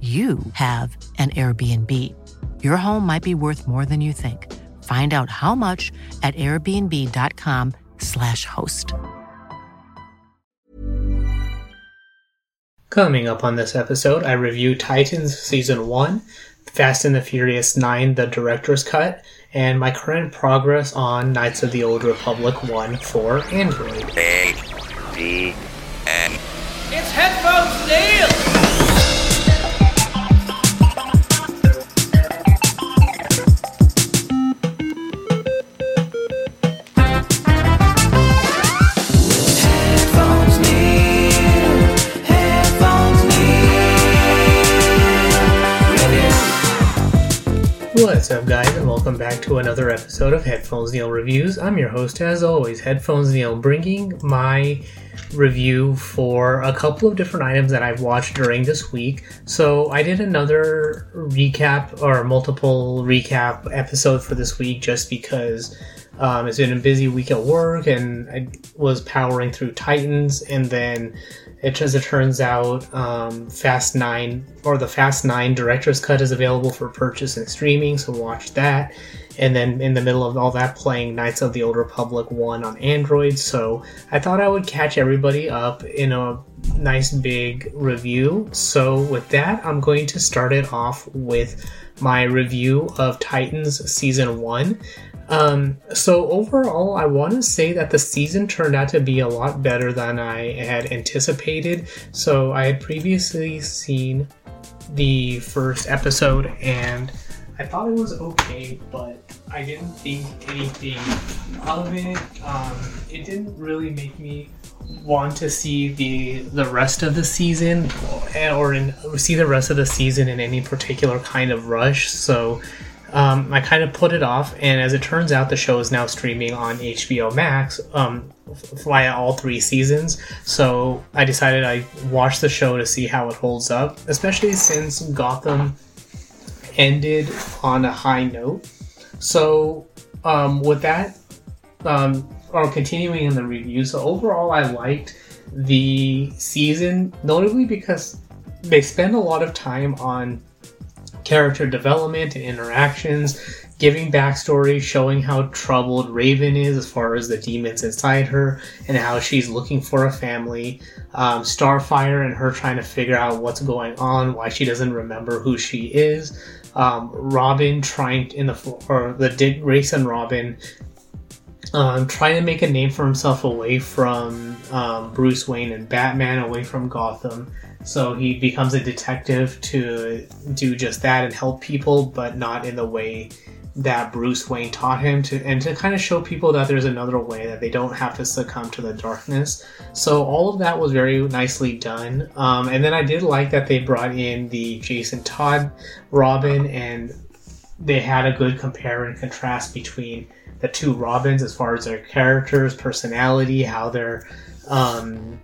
you have an Airbnb. Your home might be worth more than you think. Find out how much at airbnb.com/slash host. Coming up on this episode, I review Titans Season 1, Fast and the Furious 9, the Director's Cut, and my current progress on Knights of the Old Republic 1 for Android. A D N. It's Headphones Neil! What's up, guys, and welcome back to another episode of Headphones Neil Reviews. I'm your host, as always, Headphones Neil, bringing my review for a couple of different items that I've watched during this week. So I did another recap or multiple recap episode for this week just because um, it's been a busy week at work and I was powering through Titans and then it, as it turns out, um, Fast 9 or the Fast 9 Director's Cut is available for purchase and streaming, so watch that. And then in the middle of all that, playing Knights of the Old Republic 1 on Android. So I thought I would catch everybody up in a nice big review. So with that, I'm going to start it off with my review of Titans Season 1. Um, so overall, I want to say that the season turned out to be a lot better than I had anticipated. So I had previously seen the first episode and I thought it was okay, but I didn't think anything of it. Um, it didn't really make me want to see the the rest of the season or in see the rest of the season in any particular kind of rush. So um, I kind of put it off, and as it turns out, the show is now streaming on HBO Max um, via all three seasons. So I decided I watch the show to see how it holds up, especially since Gotham ended on a high note. So um, with that, um, or continuing in the review, so overall, I liked the season, notably because they spend a lot of time on character development and interactions, giving backstory, showing how troubled Raven is as far as the demons inside her, and how she's looking for a family. Um, Starfire and her trying to figure out what's going on, why she doesn't remember who she is. Um, Robin trying in the or the Dick Grayson Robin um, trying to make a name for himself away from um, Bruce Wayne and Batman, away from Gotham. So he becomes a detective to do just that and help people, but not in the way that Bruce Wayne taught him to, and to kind of show people that there's another way that they don't have to succumb to the darkness. So all of that was very nicely done. Um, and then I did like that they brought in the Jason Todd Robin, and they had a good compare and contrast between the two Robins as far as their characters, personality, how they're um,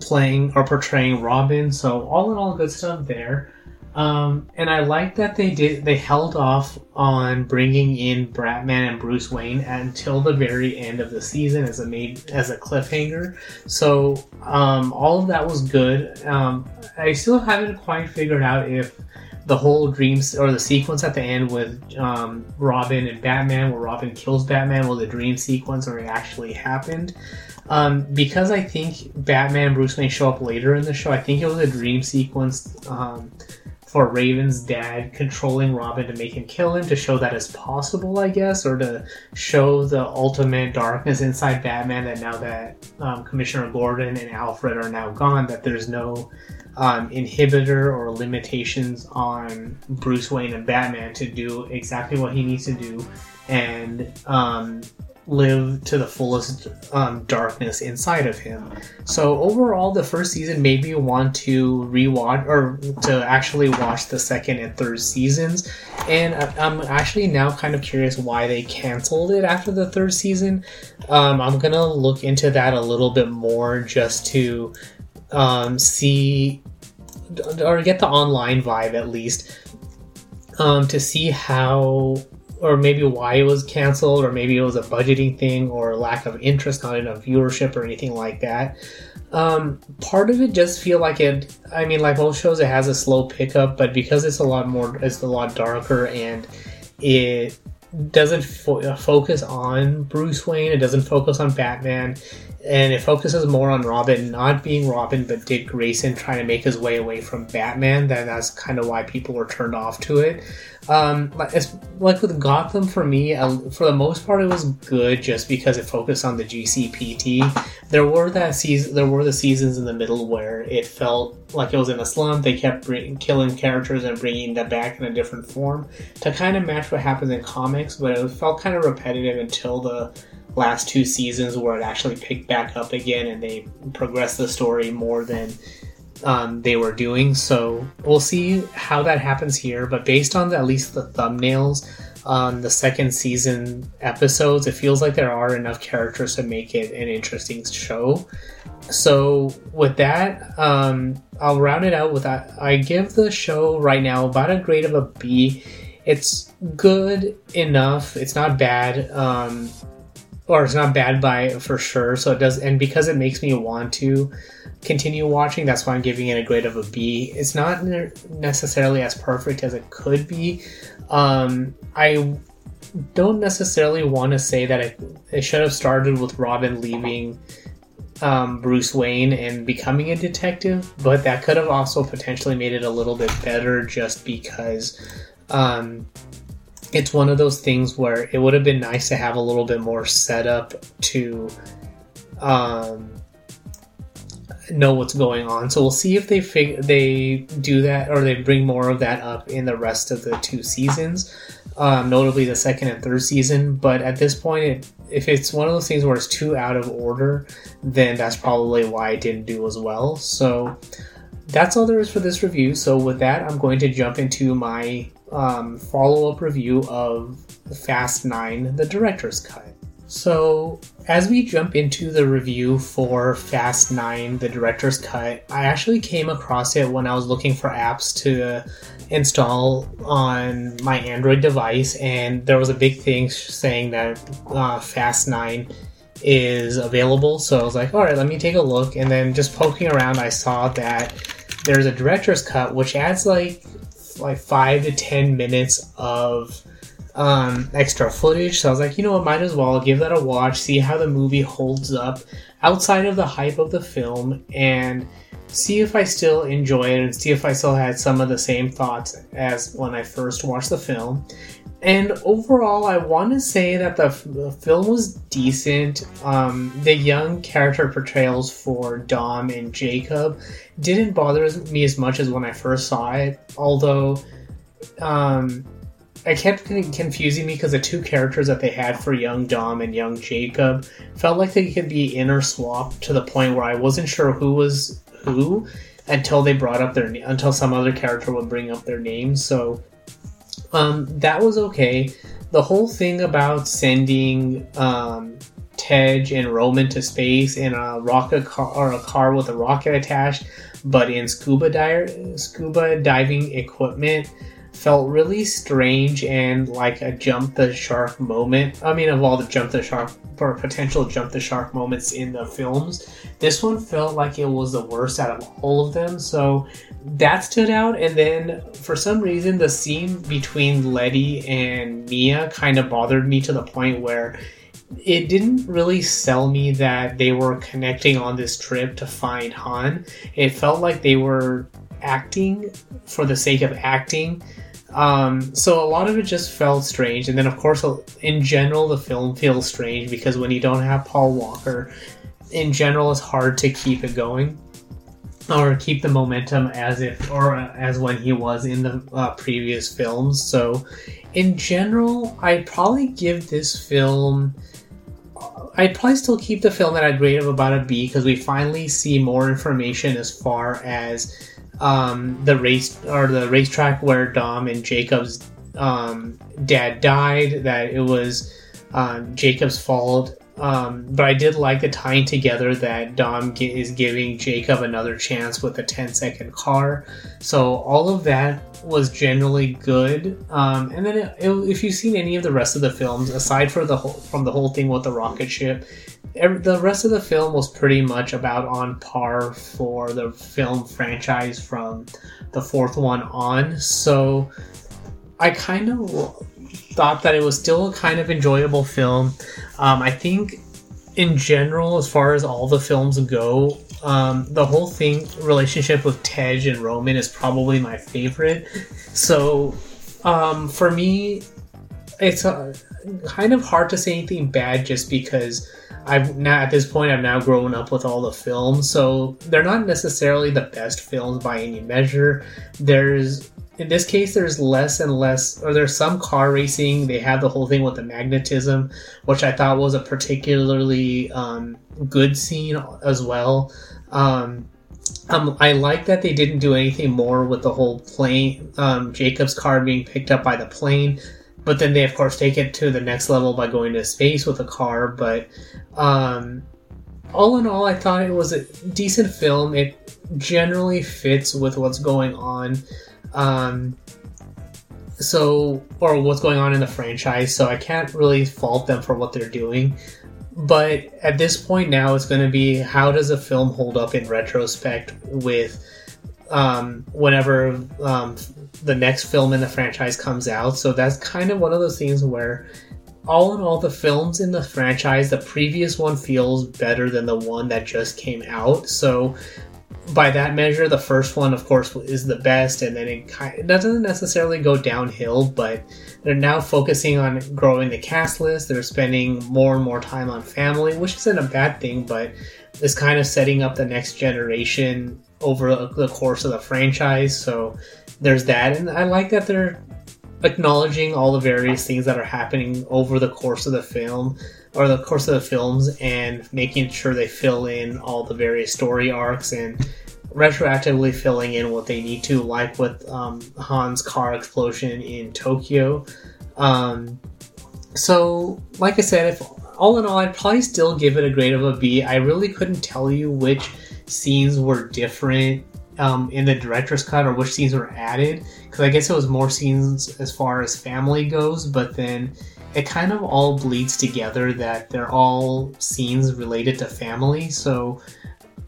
playing or portraying Robin. So all in all, good stuff there. Um, and I like that they did they held off on bringing in Batman and Bruce Wayne until the very end of the season as a made as a cliffhanger. So um, all of that was good. Um, I still haven't quite figured out if the whole dreams or the sequence at the end with um, Robin and Batman, where Robin kills Batman, was a dream sequence or it actually happened. Um, because I think Batman and Bruce Wayne show up later in the show, I think it was a dream sequence um, for Raven's dad controlling Robin to make him kill him to show that it's possible, I guess, or to show the ultimate darkness inside Batman that now that um, Commissioner Gordon and Alfred are now gone, that there's no um, inhibitor or limitations on Bruce Wayne and Batman to do exactly what he needs to do and um, live to the fullest um, darkness inside of him. So overall, the first season made me want to rewatch or to actually watch the second and third seasons, and I'm actually now kind of curious why they canceled it after the third season. Um, I'm gonna look into that a little bit more just to um, see or get the online vibe at least um, to see how or maybe why it was canceled or maybe it was a budgeting thing or lack of interest not enough viewership or anything like that. Um, part of it just feel like it i mean like most shows it has a slow pickup but because it's a lot more it's a lot darker and it doesn't fo- focus on bruce wayne it doesn't focus on batman and it focuses more on Robin not being Robin, but Dick Grayson trying to make his way away from Batman. Then that's kind of why people were turned off to it. Um, like, it's, like with Gotham, for me, for the most part, it was good just because it focused on the GCPD. There were that season, there were the seasons in the middle where it felt like it was in a slump. They kept bring, killing characters and bringing them back in a different form to kind of match what happens in comics, but it felt kind of repetitive until the last two seasons where it actually picked back up again and they progressed the story more than um, they were doing. So we'll see how that happens here. But based on the, at least the thumbnails on the second season episodes, it feels like there are enough characters to make it an interesting show. So with that, um, I'll round it out with that. I give the show right now about a grade of a B. It's good enough. It's not bad. Um, or it's not bad by for sure. So it does, and because it makes me want to continue watching, that's why I'm giving it a grade of a B. It's not necessarily as perfect as it could be. Um, I don't necessarily want to say that it, it should have started with Robin leaving um, Bruce Wayne and becoming a detective, but that could have also potentially made it a little bit better just because um, it's one of those things where it would have been nice to have a little bit more setup to um, know what's going on. So we'll see if they fig- they do that or they bring more of that up in the rest of the two seasons, um, notably the second and third season. But at this point, it, if it's one of those things where it's too out of order, then that's probably why it didn't do as well. So that's all there is for this review. So with that, I'm going to jump into my um, follow up review of Fast 9, the director's cut. So, as we jump into the review for Fast 9, the director's cut, I actually came across it when I was looking for apps to install on my Android device, and there was a big thing saying that uh, Fast 9 is available. So I was like, all right, let me take a look. And then just poking around, I saw that there's a director's cut, which adds like like five to ten minutes of um, extra footage. So I was like, you know what, might as well give that a watch, see how the movie holds up outside of the hype of the film, and see if I still enjoy it and see if I still had some of the same thoughts as when I first watched the film. And overall, I want to say that the, the film was decent. Um, the young character portrayals for Dom and Jacob didn't bother me as much as when I first saw it, although um, I kept confusing me because the two characters that they had for young Dom and young Jacob felt like they could be inner swapped to the point where I wasn't sure who was who until they brought up their until some other character would bring up their names. So um, that was okay. The whole thing about sending um, Tej and Roman to space in a rocket car or a car with a rocket attached, but in scuba di- scuba diving equipment felt really strange and like a jump the shark moment. I mean, of all the jump the shark or potential jump the shark moments in the films, this one felt like it was the worst out of all of them. So that stood out. And then for some reason, the scene between Letty and Mia kind of bothered me to the point where it didn't really sell me that they were connecting on this trip to find Han. It felt like they were acting for the sake of acting. Um, so a lot of it just felt strange. And then, of course, in general, the film feels strange because when you don't have Paul Walker, in general, it's hard to keep it going or keep the momentum as if or as when he was in the uh, previous films. So, in general, I'd probably give this film. I'd probably still keep the film at a grade of about a B because we finally see more information as far as um, the race or the racetrack where Dom and Jacob's um, dad died. That it was um, Jacob's fault. Um, but I did like the tying together that Dom is giving Jacob another chance with the 10 second car. So all of that was generally good. Um, and then it, it, if you've seen any of the rest of the films, aside from the whole, from the whole thing with the rocket ship, every, the rest of the film was pretty much about on par for the film franchise from the fourth one on. So I kind of thought that it was still a kind of enjoyable film. Um, I think, in general, as far as all the films go, um, the whole thing relationship with Tej and Roman is probably my favorite. So, um, for me, it's uh, kind of hard to say anything bad just because I've now at this point I've now grown up with all the films, so they're not necessarily the best films by any measure. There's in this case there's less and less or there's some car racing they have the whole thing with the magnetism which i thought was a particularly um, good scene as well um, um, I like that they didn't do anything more with the whole plane, um, Jacob's car being picked up by the plane, but then they of course take it to the next level by going to space with a car. But um, all in all, I thought it was a decent film. It generally fits with what's going on. Um, so, or what's going on in the franchise. So I can't really fault them for what they're doing. But at this point now, it's going to be how does a film hold up in retrospect with um, whenever um, the next film in the franchise comes out. So that's kind of one of those things where, all in all, the films in the franchise, the previous one feels better than the one that just came out. So by that measure, the first one, of course, is the best, and then it, kind it doesn't necessarily go downhill, but they're now focusing on growing the cast list. They're spending more and more time on family, which isn't a bad thing, but it's kind of setting up the next generation over the course of the franchise. So there's that, and I like that they're acknowledging all the various things that are happening over the course of the film or the course of the films and making sure they fill in all the various story arcs and retroactively filling in what they need to, like with um, Han's car explosion in Tokyo. Um, so, like I said, if all in all, I'd probably still give it a grade of a B. I really couldn't tell you which scenes were different um, in the director's cut or which scenes were added because I guess it was more scenes as far as family goes, but then it kind of all bleeds together that they're all scenes related to family. So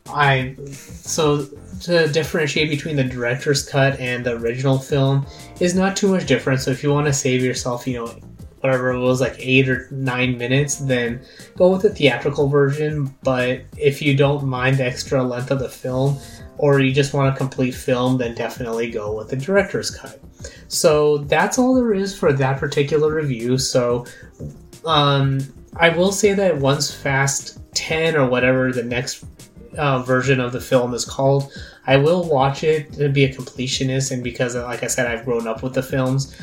I so to differentiate between the director's cut and the original film is not too much different. So if you want to save yourself, you know, whatever it was like eight or nine minutes, then go with the theatrical version. But if you don't mind the extra length of the film, or you just want a complete film, then definitely go with the director's cut. So that's all there is for that particular review. So um, I will say that once Fast 10 or whatever the next uh, version of the film is called, I will watch it to be a completionist, and because, like I said, I've grown up with the films.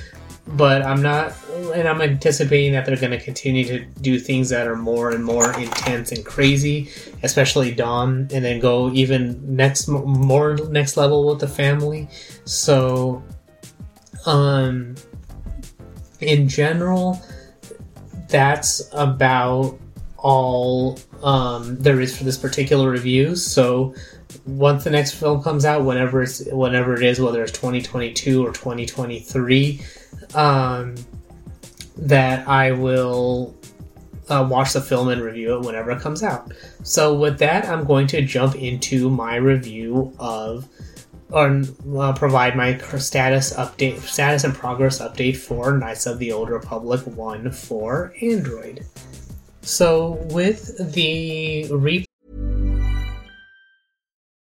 But I'm not, and I'm anticipating that they're going to continue to do things that are more and more intense and crazy, especially Dom, and then go even next, more next level with the family. So, um, in general, that's about all um, there is for this particular review. So once the next film comes out, whenever it's whenever it is, whether it's 2022 or 2023, um, that I will uh, watch the film and review it whenever it comes out. So with that, I'm going to jump into my review of or uh, provide my status update, status and progress update for Knights of the Old Republic 1 for Android. So with the re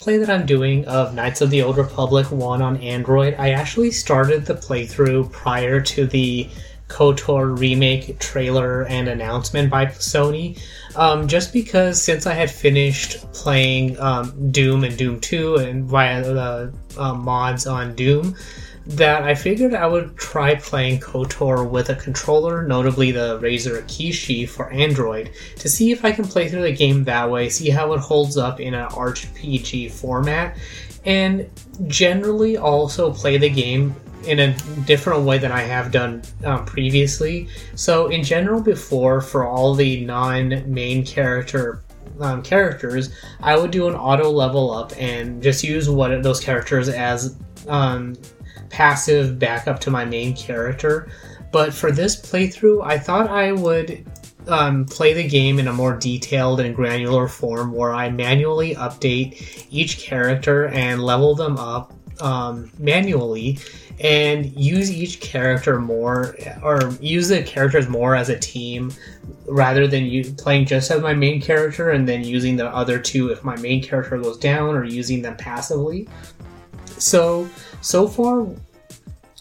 Play that I'm doing of Knights of the Old Republic 1 on Android, I actually started the playthrough prior to the KOTOR remake trailer and announcement by Sony. Um, just because since I had finished playing um, Doom and Doom 2 and via the uh, mods on Doom, that I figured I would try playing KOTOR with a controller, notably the Razer Kishi for Android, to see if I can play through the game that way, see how it holds up in an RPG format, and generally also play the game in a different way than I have done um, previously. So, in general, before, for all the non main character um, characters, I would do an auto level up and just use what those characters as um, passive backup to my main character. But for this playthrough, I thought I would um, play the game in a more detailed and granular form where I manually update each character and level them up um, manually and use each character more or use the characters more as a team rather than you playing just as my main character and then using the other two if my main character goes down or using them passively. So, so far,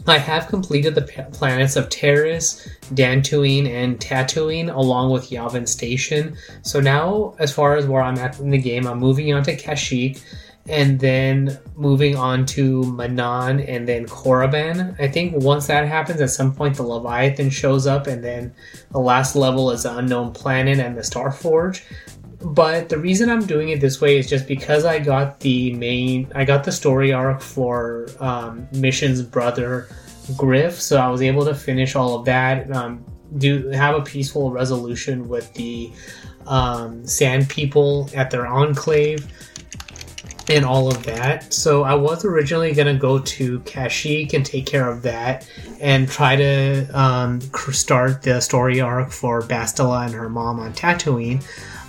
I have completed the planets of Taris, Dantooine, and Tatooine, along with Yavin Station. So now, as far as where I'm at in the game, I'm moving on to Kashyyyk, and then moving on to Manaan, and then Korriban. I think once that happens, at some point the Leviathan shows up, and then the last level is the Unknown Planet and the Starforge but the reason I'm doing it this way is just because I got the main, I got the story arc for um, Mission's brother Griff, so I was able to finish all of that. Um, do have a peaceful resolution with the um, Sand People at their enclave and all of that. So I was originally gonna go to Kashyyyk and take care of that, and try to um, start the story arc for Bastila and her mom on Tatooine.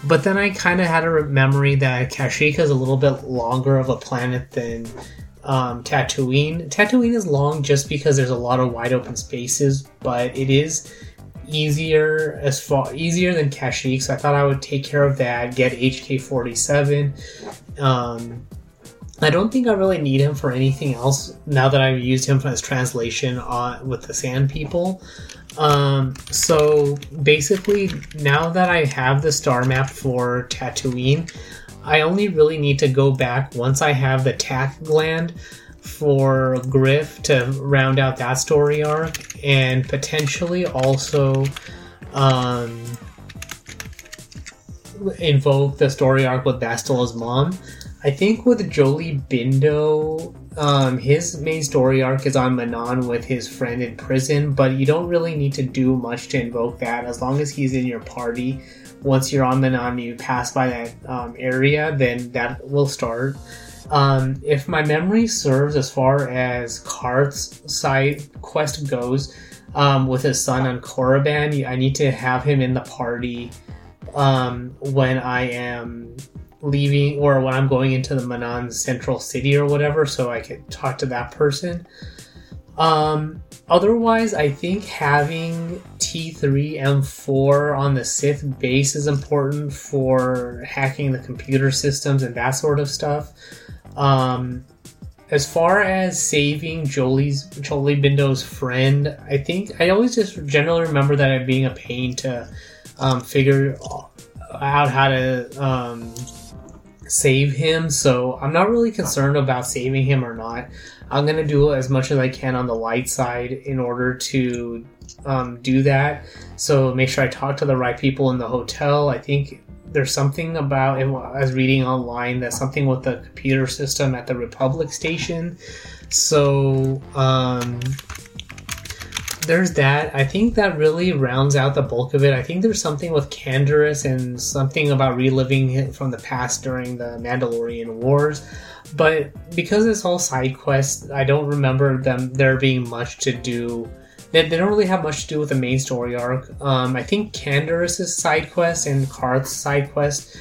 But then I kind of had a memory that Kashyyyk is a little bit longer of a planet than um, Tatooine. Tatooine is long just because there's a lot of wide open spaces, but it is easier as far easier than Kashyyyk, so I thought I would take care of that. Get HK47. Um, I don't think I really need him for anything else now that I've used him for his translation on with the Sand People. Um, so basically, now that I have the star map for Tatooine, I only really need to go back once I have the tack gland for Griff to round out that story arc, and potentially also um, invoke the story arc with Bastila's mom. I think with Jolee Bindo, um, his main story arc is on Manaan with his friend in prison, but you don't really need to do much to invoke that as long as he's in your party. Once you're on Manaan, you pass by that um, area, then that will start. Um, if my memory serves, as far as Carth's side quest goes, um, with his son on Korriban, I need to have him in the party um, when I am leaving or when I'm going into the Manaan Central City or whatever, so I can talk to that person. Um, otherwise, I think having T3M4 on the Sith base is important for hacking the computer systems and that sort of stuff. Um, as far as saving Jolee's Jolee Bindo's friend, I think I always just generally remember that it being a pain to um, figure out how to um, save him. So I'm not really concerned about saving him or not. I'm gonna do as much as I can on the light side in order to um, do that. So make sure I talk to the right people in the hotel. I think there's something about I was reading online that something with the computer system at the Republic station. So um, there's that. I think that really rounds out the bulk of it. I think there's something with Canderous and something about reliving from the past during the Mandalorian Wars. But because it's all side quests, I don't remember them there being much to do. They, they don't really have much to do with the main story arc. Um, I think Canderous's side quest and Carth's side quest.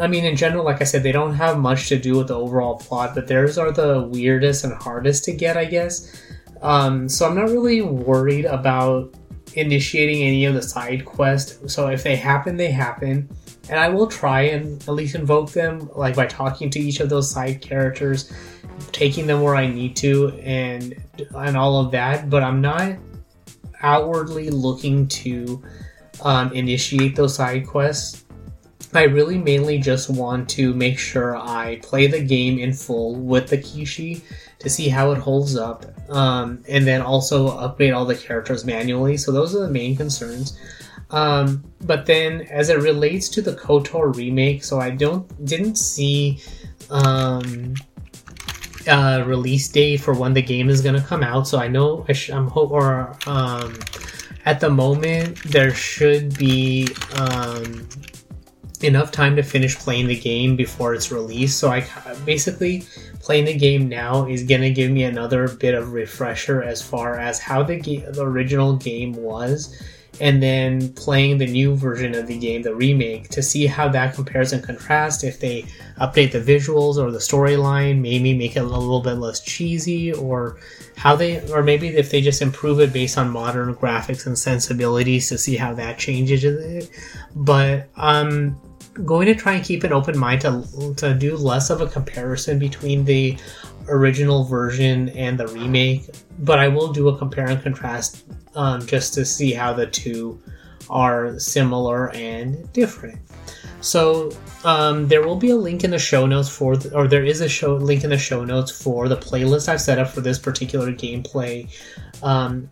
I mean, in general, like I said, they don't have much to do with the overall plot, but theirs are the weirdest and hardest to get, I guess. Um, so I'm not really worried about initiating any of the side quests. So if they happen, they happen. And I will try and at least invoke them, like by talking to each of those side characters, taking them where I need to, and and all of that. But I'm not outwardly looking to um, initiate those side quests. I really mainly just want to make sure I play the game in full with the Kishi to see how it holds up, um, and then also upgrade all the characters manually. So those are the main concerns. Um, but then, as it relates to the Kotor remake, so I don't didn't see um, a release date for when the game is going to come out. So I know I am hope or um, at the moment there should be um, enough time to finish playing the game before it's released. So I basically playing the game now is gonna give me another bit of refresher as far as how the, the original game was and then playing the new version of the game, the remake, to see how that compares and contrasts. If they update the visuals or the storyline, maybe make it a little bit less cheesy, or how they, or maybe if they just improve it based on modern graphics and sensibilities to see how that changes it. But I'm going to try and keep an open mind to to do less of a comparison between the original version and the remake, but I will do a compare and contrast um, just to see how the two are similar and different. So um, there will be a link in the show notes for, the, or there is a show link in the show notes for the playlist I've set up for this particular gameplay. Um,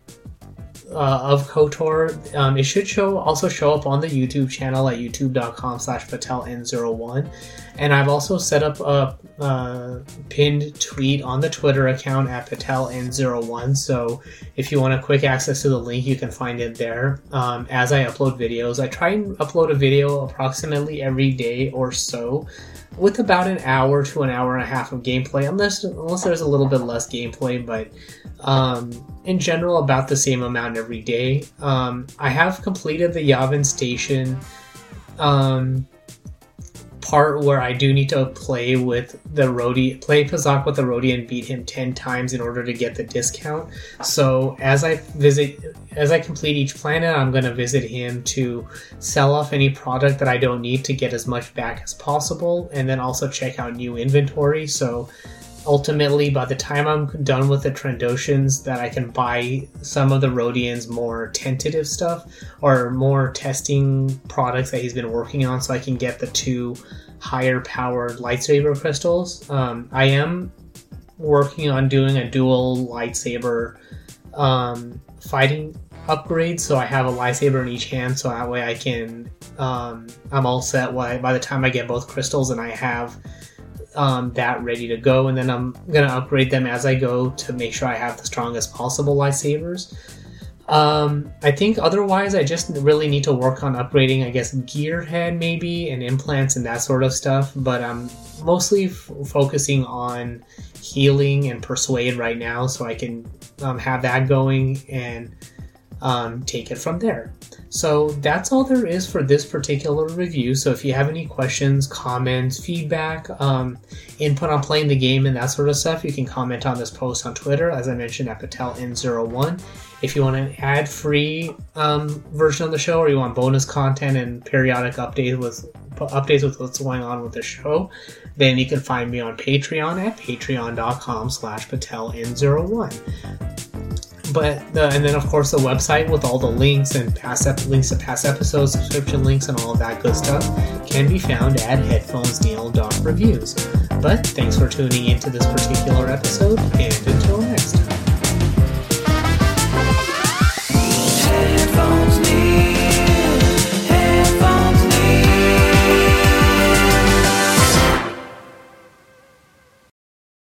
uh, of KOTOR. Um, it should show also show up on the YouTube channel at youtube.com slash pateln01. And I've also set up a uh, pinned tweet on the Twitter account at pateln01. So if you want a quick access to the link, you can find it there. Um, as I upload videos, I try and upload a video approximately every day or so with about an hour to an hour and a half of gameplay, unless unless there's a little bit less gameplay, but um, in general about the same amount every day. Um, I have completed the Yavin Station um, part where I do need to play with the Rodian, play Pazaak with the Rodian and beat him 10 times in order to get the discount. So as I visit, as I complete each planet, I'm going to visit him to sell off any product that I don't need to get as much back as possible, and then also check out new inventory. So ultimately by the time I'm done with the Trandoshans that I can buy some of the Rodian's more tentative stuff or more testing products that he's been working on so I can get the two higher powered lightsaber crystals. Um, I am working on doing a dual lightsaber um, fighting upgrade so I have a lightsaber in each hand so that way I can um, I'm all set by the time I get both crystals and I have um, that ready to go, and then I'm gonna upgrade them as I go to make sure I have the strongest possible lightsabers. Um, I think otherwise, I just really need to work on upgrading, I guess, gearhead maybe and implants and that sort of stuff. But I'm mostly f- focusing on healing and persuade right now, so I can um, have that going and um, take it from there. So that's all there is for this particular review. So if you have any questions, comments, feedback, um, input on playing the game, and that sort of stuff, you can comment on this post on Twitter, as I mentioned at PatelN01. If you want an ad free um, version of the show, or you want bonus content and periodic updates with updates with what's going on with the show, then you can find me on Patreon at patreon.com slash PatelN01 but the, and then of course the website with all the links and past ep- links to past episodes, subscription links, and all that good stuff can be found at headphonesneil.reviews. But thanks for tuning into this particular episode, and until.